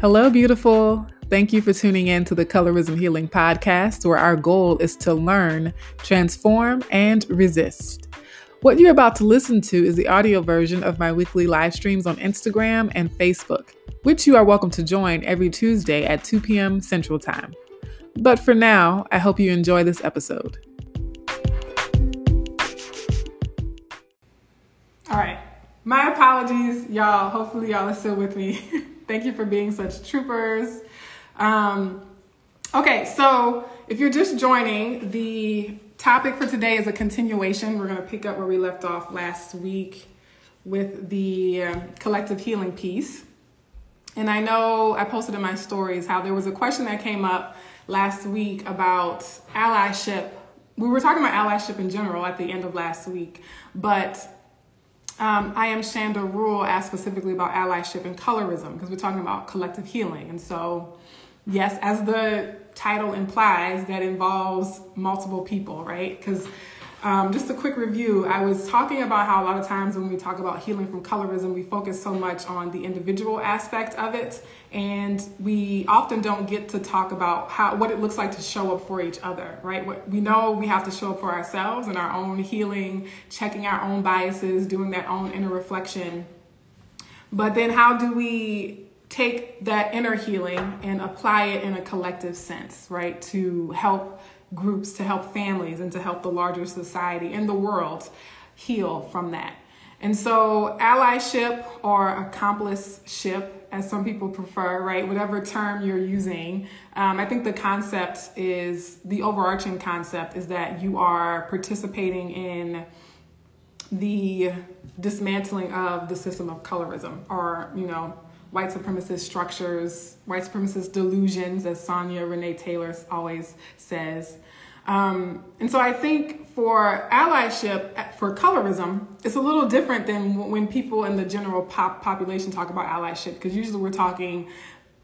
Hello, beautiful. Thank you for tuning in to the Colorism Healing Podcast, where our goal is to learn, transform, and resist. What you're about to listen to is the audio version of my weekly live streams on Instagram and Facebook, which you are welcome to join every Tuesday at 2 p.m. Central Time. But for now, I hope you enjoy this episode. All right. My apologies, y'all. Hopefully, y'all are still with me. Thank you for being such troopers. Um, okay, so if you're just joining, the topic for today is a continuation. We're going to pick up where we left off last week with the uh, collective healing piece. And I know I posted in my stories how there was a question that came up last week about allyship. We were talking about allyship in general at the end of last week, but um, I am Shanda Rule asked specifically about allyship and colorism because we're talking about collective healing. And so, yes, as the title implies, that involves multiple people, right? Because um, just a quick review I was talking about how a lot of times when we talk about healing from colorism, we focus so much on the individual aspect of it, and we often don't get to talk about how what it looks like to show up for each other, right? What, we know we have to show up for ourselves and our own healing, checking our own biases, doing that own inner reflection. But then, how do we take that inner healing and apply it in a collective sense, right? To help groups to help families and to help the larger society and the world heal from that. And so, allyship or accompliship, as some people prefer, right? Whatever term you're using, um, I think the concept is the overarching concept is that you are participating in the dismantling of the system of colorism or, you know, white supremacist structures, white supremacist delusions, as Sonya Renee Taylor always says. Um, and so I think for allyship, for colorism, it's a little different than when people in the general pop population talk about allyship, because usually we're talking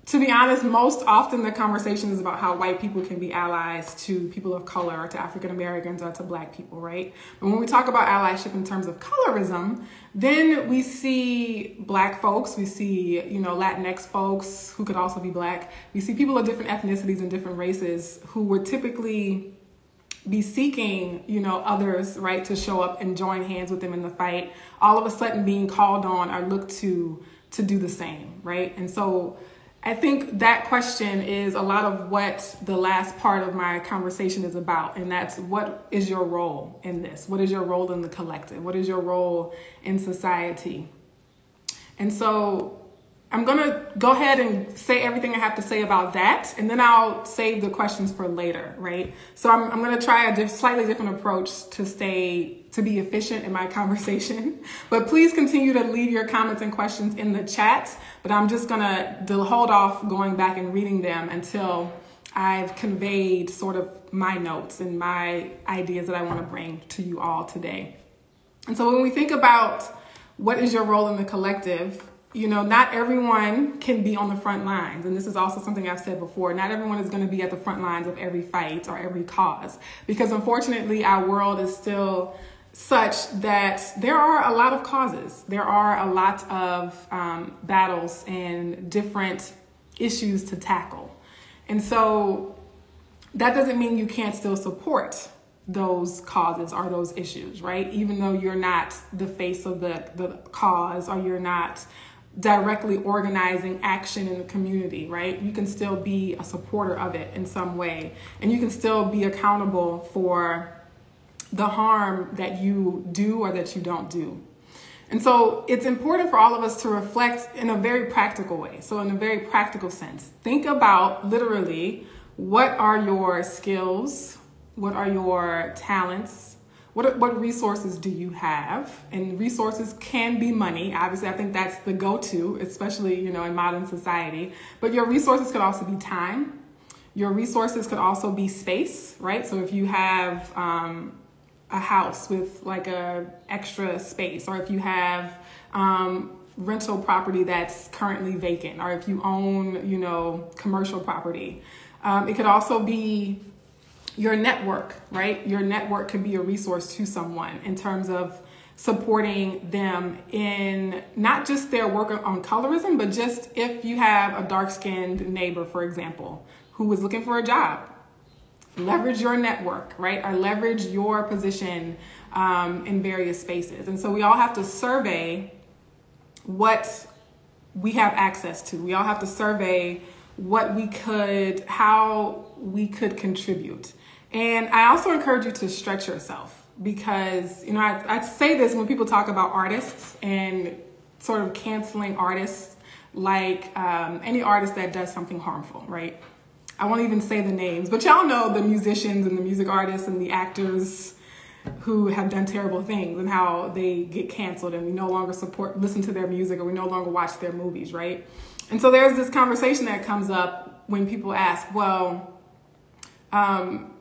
to be honest, most often the conversation is about how white people can be allies to people of color or to African Americans or to black people, right? But when we talk about allyship in terms of colorism, then we see black folks, we see, you know, Latinx folks who could also be black. We see people of different ethnicities and different races who would typically be seeking, you know, others, right, to show up and join hands with them in the fight, all of a sudden being called on or looked to to do the same, right? And so I think that question is a lot of what the last part of my conversation is about. And that's what is your role in this? What is your role in the collective? What is your role in society? And so I'm to go ahead and say everything I have to say about that, and then I'll save the questions for later, right? So I'm, I'm to try a diff- slightly different approach to stay, to be efficient in my conversation. But please continue to leave your comments and questions in the chat, but I'm just to hold off going back and reading them until I've conveyed sort of my notes and my ideas that I want to bring to you all today. And so when we think about what is your role in the collective, you know, not everyone can be on the front lines. And this is also something I've said before. Not everyone is going to be at the front lines of every fight or every cause. Because unfortunately, our world is still such that there are a lot of causes. There are a lot of um, battles and different issues to tackle. And so that doesn't mean you can't still support those causes or those issues, right? Even though you're not the face of the, the cause or you're not directly organizing action in the community, right? You can still be a supporter of it in some way, and you can still be accountable for the harm that you do or that you don't do. And so it's important for all of us to reflect in a very practical way. So, in a very practical sense, think about literally what are your skills, what are your talents, what, what resources do you have? And resources can be money. Obviously, I think that's the go-to, especially, you know, in modern society. But your resources could also be time. Your resources could also be space, right? So if you have um, a house with like a extra space, or if you have um, rental property that's currently vacant, or if you own, you know, commercial property, um, it could also be your network, right? Your network could be a resource to someone in terms of supporting them in not just their work on colorism, but just if you have a dark skinned neighbor, for example, who is looking for a job. Leverage your network, right? Or leverage your position um, in various spaces. And so we all have to survey what we have access to. We all have to survey what we could, how we could contribute. And I also encourage you to stretch yourself because, you know, I, I say this when people talk about artists and sort of canceling artists, like um, any artist that does something harmful, right? I won't even say the names, but y'all know the musicians and the music artists and the actors who have done terrible things and how they get canceled and we no longer support listen to their music or we no longer watch their movies right and so there's this conversation that comes up when people ask well um,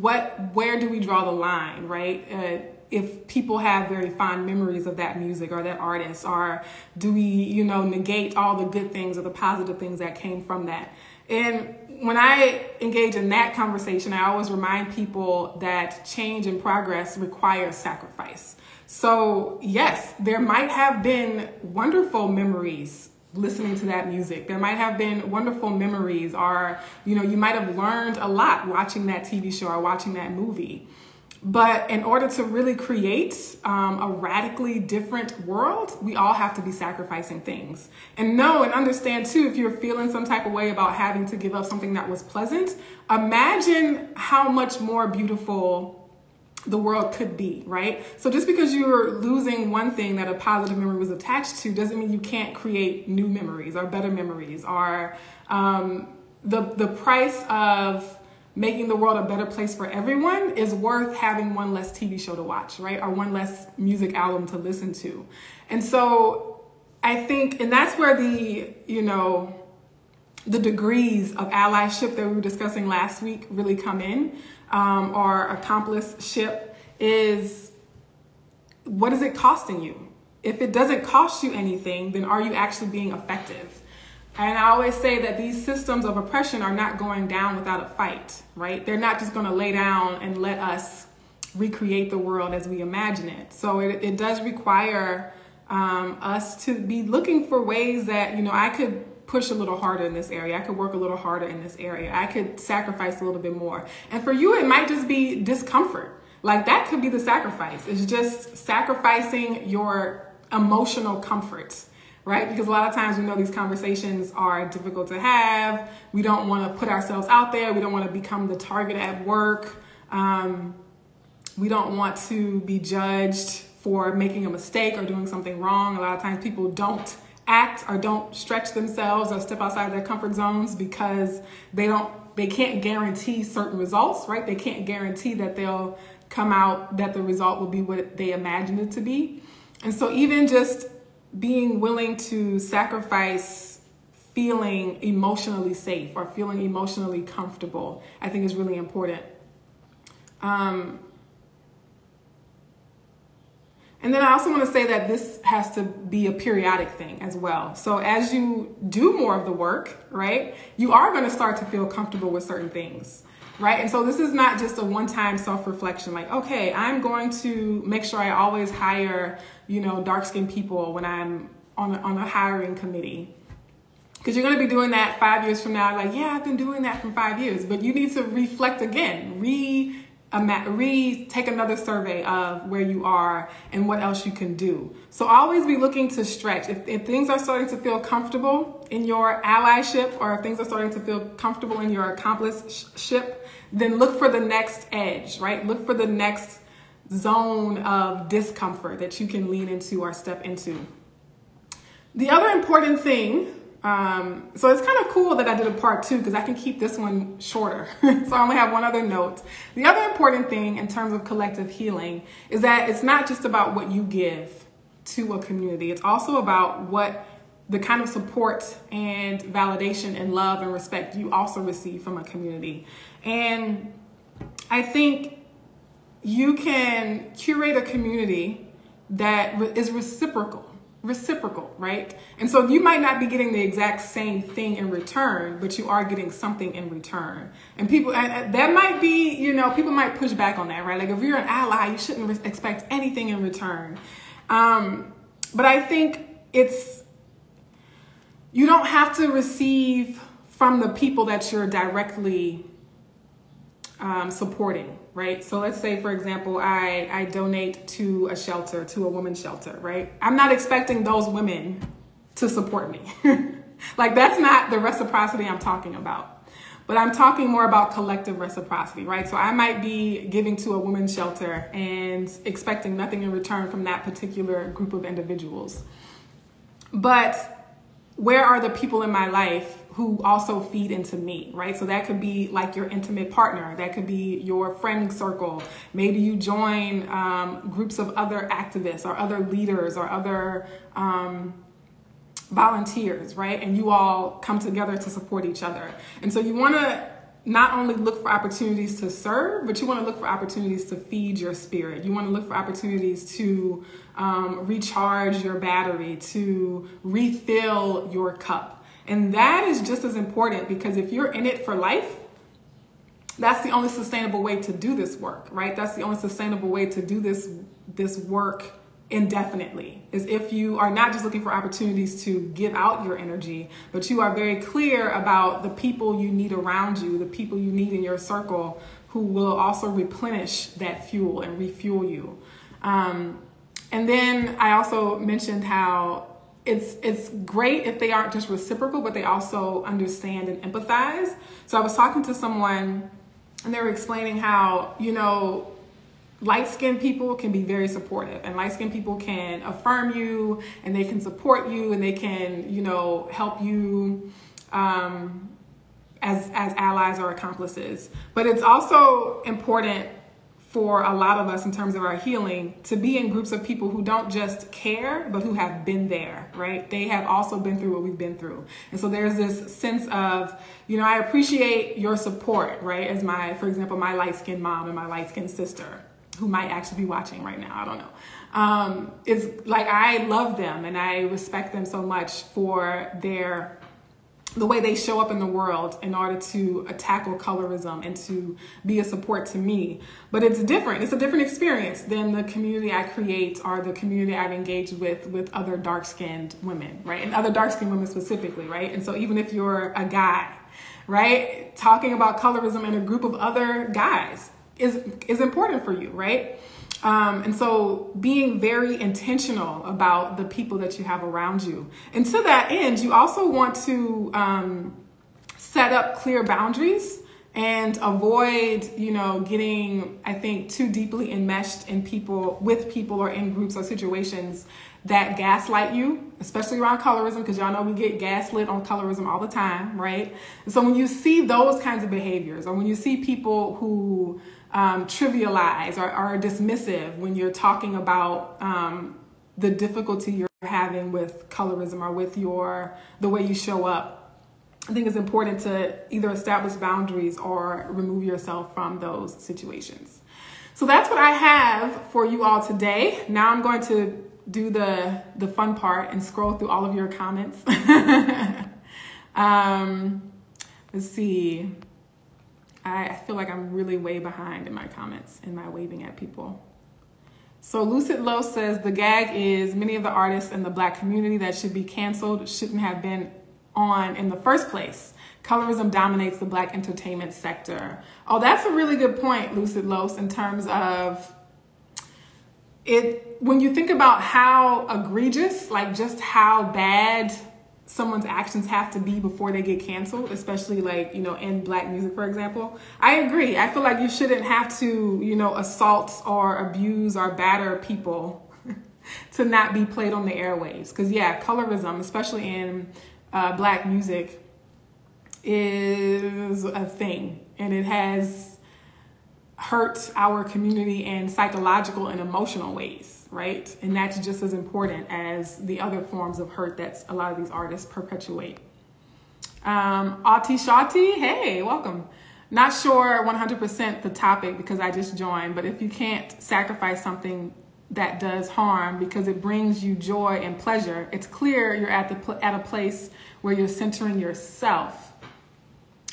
what where do we draw the line right uh, if people have very fond memories of that music or that artist or do we you know negate all the good things or the positive things that came from that and when I engage in that conversation, I always remind people that change and progress requires sacrifice. So, yes, there might have been wonderful memories listening to that music. There might have been wonderful memories, or, you know, you might have learned a lot watching that TV show or watching that movie. But in order to really create um, a radically different world, we all have to be sacrificing things. And know and understand too, if you're feeling some type of way about having to give up something that was pleasant, imagine how much more beautiful the world could be, right? So just because you're losing one thing that a positive memory was attached to doesn't mean you can't create new memories or better memories or um, the, the price of making the world a better place for everyone is worth having one less TV show to watch, right? Or one less music album to listen to. And so I think, and that's where the, you know, the degrees of allyship that we were discussing last week really come in, um, or accomplishship is what is it costing you? If it doesn't cost you anything, then are you actually being effective? And I always say that these systems of oppression are not going down without a fight, right? They're not just going to lay down and let us recreate the world as we imagine it. So it, it does require um, us to be looking for ways that, you know, I could push a little harder in this area. I could work a little harder in this area. I could sacrifice a little bit more. And for you, it might just be discomfort. Like that could be the sacrifice. It's just sacrificing your emotional comforts right? Because a lot of times we know these conversations are difficult to have. We don't want to put ourselves out there. We don't want to become the target at work. Um, we don't want to be judged for making a mistake or doing something wrong. A lot of times people don't act or don't stretch themselves or step outside their comfort zones because they don't they can't guarantee certain results, right? They can't guarantee that they'll come out that the result will be what they imagined it to be. And so even just being willing to sacrifice feeling emotionally safe or feeling emotionally comfortable, I think is really important. Um, and then I also want to say that this has to be a periodic thing as well. So as you do more of the work, right, you are going to start to feel comfortable with certain things right? And so this is not just a one-time self-reflection like, okay, I'm going to make sure I always hire, you know, dark-skinned people when I'm on a, on a hiring committee. Because you're going to be doing that five years from now, like, yeah, I've been doing that for five years. But you need to reflect again, re re take another survey of where you are and what else you can do. So always be looking to stretch. If, if things are starting to feel comfortable in your allyship or if things are starting to feel comfortable in your accomplishship, then look for the next edge, right? Look for the next zone of discomfort that you can lean into or step into. The other important thing um, so it's kind of cool that I did a part two because I can keep this one shorter. so I only have one other note. The other important thing in terms of collective healing is that it's not just about what you give to a community. It's also about what the kind of support and validation and love and respect you also receive from a community. And I think you can curate a community that is reciprocal reciprocal, right? And so you might not be getting the exact same thing in return, but you are getting something in return. And people, and that might be, you know, people might push back on that, right? Like if you're an ally, you shouldn't expect anything in return. Um, but I think it's, you don't have to receive from the people that you're directly um, supporting right? So let's say, for example, I, I donate to a shelter, to a women's shelter, right? I'm not expecting those women to support me. like, that's not the reciprocity I'm talking about. But I'm talking more about collective reciprocity, right? So I might be giving to a women's shelter and expecting nothing in return from that particular group of individuals. But where are the people in my life who also feed into me, right? So that could be like your intimate partner, that could be your friend circle. Maybe you join um, groups of other activists or other leaders or other um, volunteers, right? And you all come together to support each other. And so you want to not only look for opportunities to serve, but you want to look for opportunities to feed your spirit. You want to look for opportunities to um, recharge your battery, to refill your cup. And that is just as important because if you're in it for life, that's the only sustainable way to do this work, right? That's the only sustainable way to do this this work indefinitely is if you are not just looking for opportunities to give out your energy, but you are very clear about the people you need around you, the people you need in your circle who will also replenish that fuel and refuel you. Um, and then I also mentioned how it's it's great if they aren't just reciprocal, but they also understand and empathize. So I was talking to someone and they were explaining how, you know, light skinned people can be very supportive and light skinned people can affirm you and they can support you and they can, you know, help you um, as as allies or accomplices. But it's also important for a lot of us in terms of our healing to be in groups of people who don't just care but who have been there right? They have also been through what we've been through. And so there's this sense of you know i appreciate your support right as my for example my light-skinned mom and my light-skinned sister who might actually be watching right now i don't know um, it's like i love them and i respect them so much for their the way they show up in the world in order to tackle colorism and to be a support to me. But it's different. It's a different experience than the community I create or the community I've engaged with with other dark-skinned women, right? And other dark-skinned women specifically, right? And so even if you're a guy, right, talking about colorism in a group of other guys is is important for you, right? Um, and so being very intentional about the people that you have around you. And to that end, you also want to um, set up clear boundaries and avoid, you know, getting, I think, too deeply enmeshed in people, with people or in groups or situations that gaslight you, especially around colorism, because y'all know we get gaslit on colorism all the time, right? And so when you see those kinds of behaviors, or when you see people who um, trivialize or are dismissive when you're talking about um, the difficulty you're having with colorism or with your the way you show up. I think it's important to either establish boundaries or remove yourself from those situations. So that's what I have for you all today. Now I'm going to do the the fun part and scroll through all of your comments. um, let's see. I feel like I'm really way behind in my comments and my waving at people. So Lucid Low says the gag is many of the artists in the black community that should be canceled shouldn't have been on in the first place. Colorism dominates the black entertainment sector. Oh, that's a really good point, Lucid Los, in terms of it when you think about how egregious, like just how bad someone's actions have to be before they get canceled, especially like, you know, in black music, for example. I agree. I feel like you shouldn't have to, you know, assault or abuse or batter people to not be played on the airwaves. Because, yeah, colorism, especially in uh, black music, is a thing. And it has hurt our community in psychological and emotional ways right? And that's just as important as the other forms of hurt that a lot of these artists perpetuate. Um, Ati Shati, hey, welcome. Not sure 100% the topic because I just joined, but if you can't sacrifice something that does harm because it brings you joy and pleasure. It's clear you're at the at a place where you're centering yourself.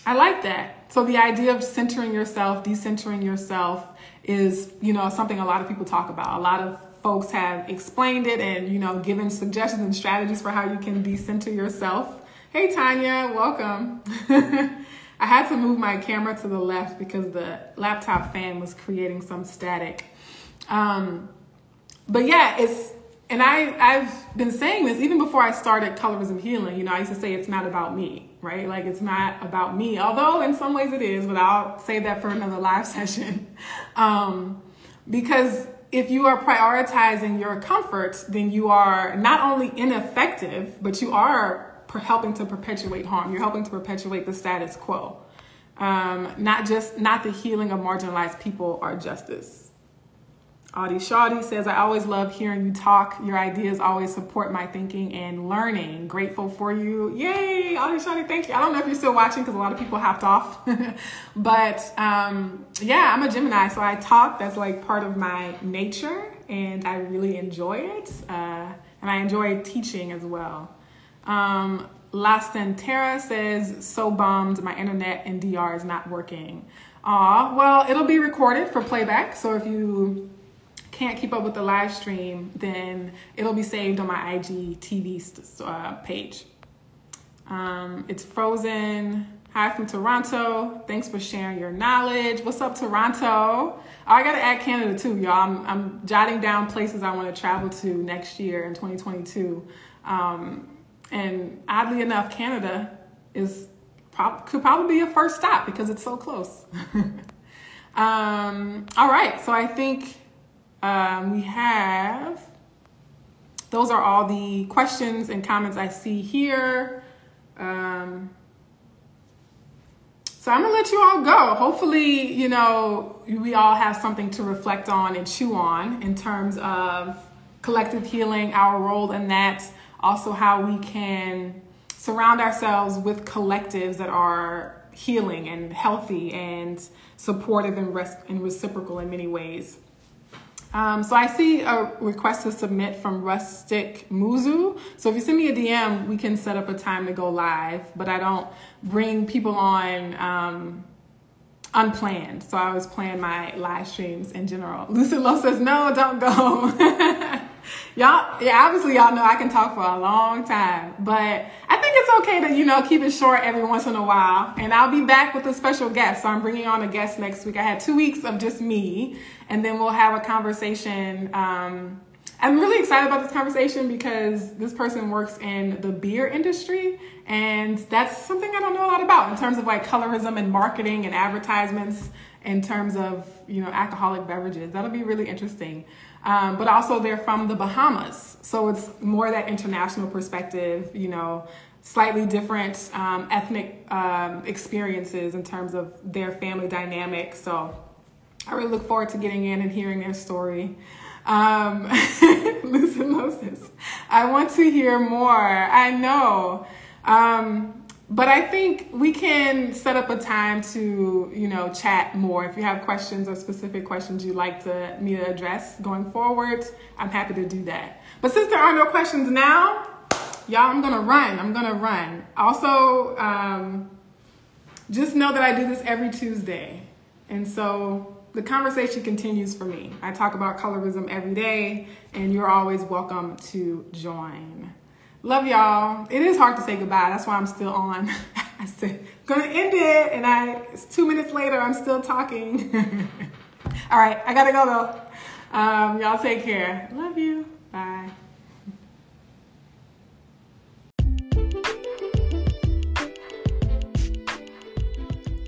I like that. So the idea of centering yourself, decentering yourself is, you know, something a lot of people talk about. A lot of folks have explained it and, you know, given suggestions and strategies for how you can decenter yourself. Hey Tanya, welcome. I had to move my camera to the left because the laptop fan was creating some static. Um, but yeah, it's and I I've been saying this even before I started colorism healing. You know, I used to say it's not about me, right? Like it's not about me. Although in some ways it is, but I'll save that for another live session. Um, because if you are prioritizing your comfort, then you are not only ineffective, but you are helping to perpetuate harm. You're helping to perpetuate the status quo. Um, not just not the healing of marginalized people or justice. Audie Shawty says, I always love hearing you talk. Your ideas always support my thinking and learning. Grateful for you. Yay, Audie Shawty, thank you. I don't know if you're still watching because a lot of people hopped off. but um, yeah, I'm a Gemini, so I talk. That's like part of my nature, and I really enjoy it. Uh, and I enjoy teaching as well. Um, La Santera says, so bummed my internet and DR is not working. Aw, well, it'll be recorded for playback. So if you can't keep up with the live stream, then it'll be saved on my IGTV uh, page. Um, it's frozen. Hi from Toronto. Thanks for sharing your knowledge. What's up, Toronto? Oh, I got to add Canada too, y'all. I'm, I'm, jotting down places I want to travel to next year in 2022. Um, and oddly enough, Canada is could probably be a first stop because it's so close. um, all right, so I think um, we have, those are all the questions and comments I see here. Um, so I'm gonna let you all go. Hopefully, you know, we all have something to reflect on and chew on in terms of collective healing, our role in that, also how we can surround ourselves with collectives that are healing and healthy and supportive and, res- and reciprocal in many ways. Um, so I see a request to submit from Rustic Muzu. So if you send me a DM, we can set up a time to go live, but I don't bring people on um, unplanned. So I always plan my live streams in general. Lucid Low says, no, don't go. y'all, yeah, obviously y'all know I can talk for a long time, but it's okay to, you know, keep it short every once in a while. And I'll be back with a special guest. So I'm bringing on a guest next week. I had two weeks of just me, and then we'll have a conversation. Um, I'm really excited about this conversation because this person works in the beer industry, and that's something I don't know a lot about in terms of like colorism and marketing and advertisements in terms of you know alcoholic beverages. That'll be really interesting. Um, but also they're from the Bahamas. So it's more that international perspective, you know, slightly different um, ethnic um, experiences in terms of their family dynamic. So I really look forward to getting in and hearing their story. Um, I want to hear more. I know. Um, but I think we can set up a time to, you know, chat more. If you have questions or specific questions you'd like to me to address going forward, I'm happy to do that. But since there are no questions now, y'all, I'm gonna run. I'm gonna run. Also, um, just know that I do this every Tuesday, and so the conversation continues for me. I talk about colorism every day, and you're always welcome to join. Love y'all. It is hard to say goodbye. That's why I'm still on. I said, gonna end it. And I, it's two minutes later, I'm still talking. All right, I gotta go though. Um, y'all take care. Love you. Bye.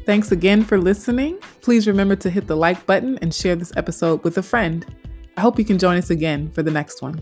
Thanks again for listening. Please remember to hit the like button and share this episode with a friend. I hope you can join us again for the next one.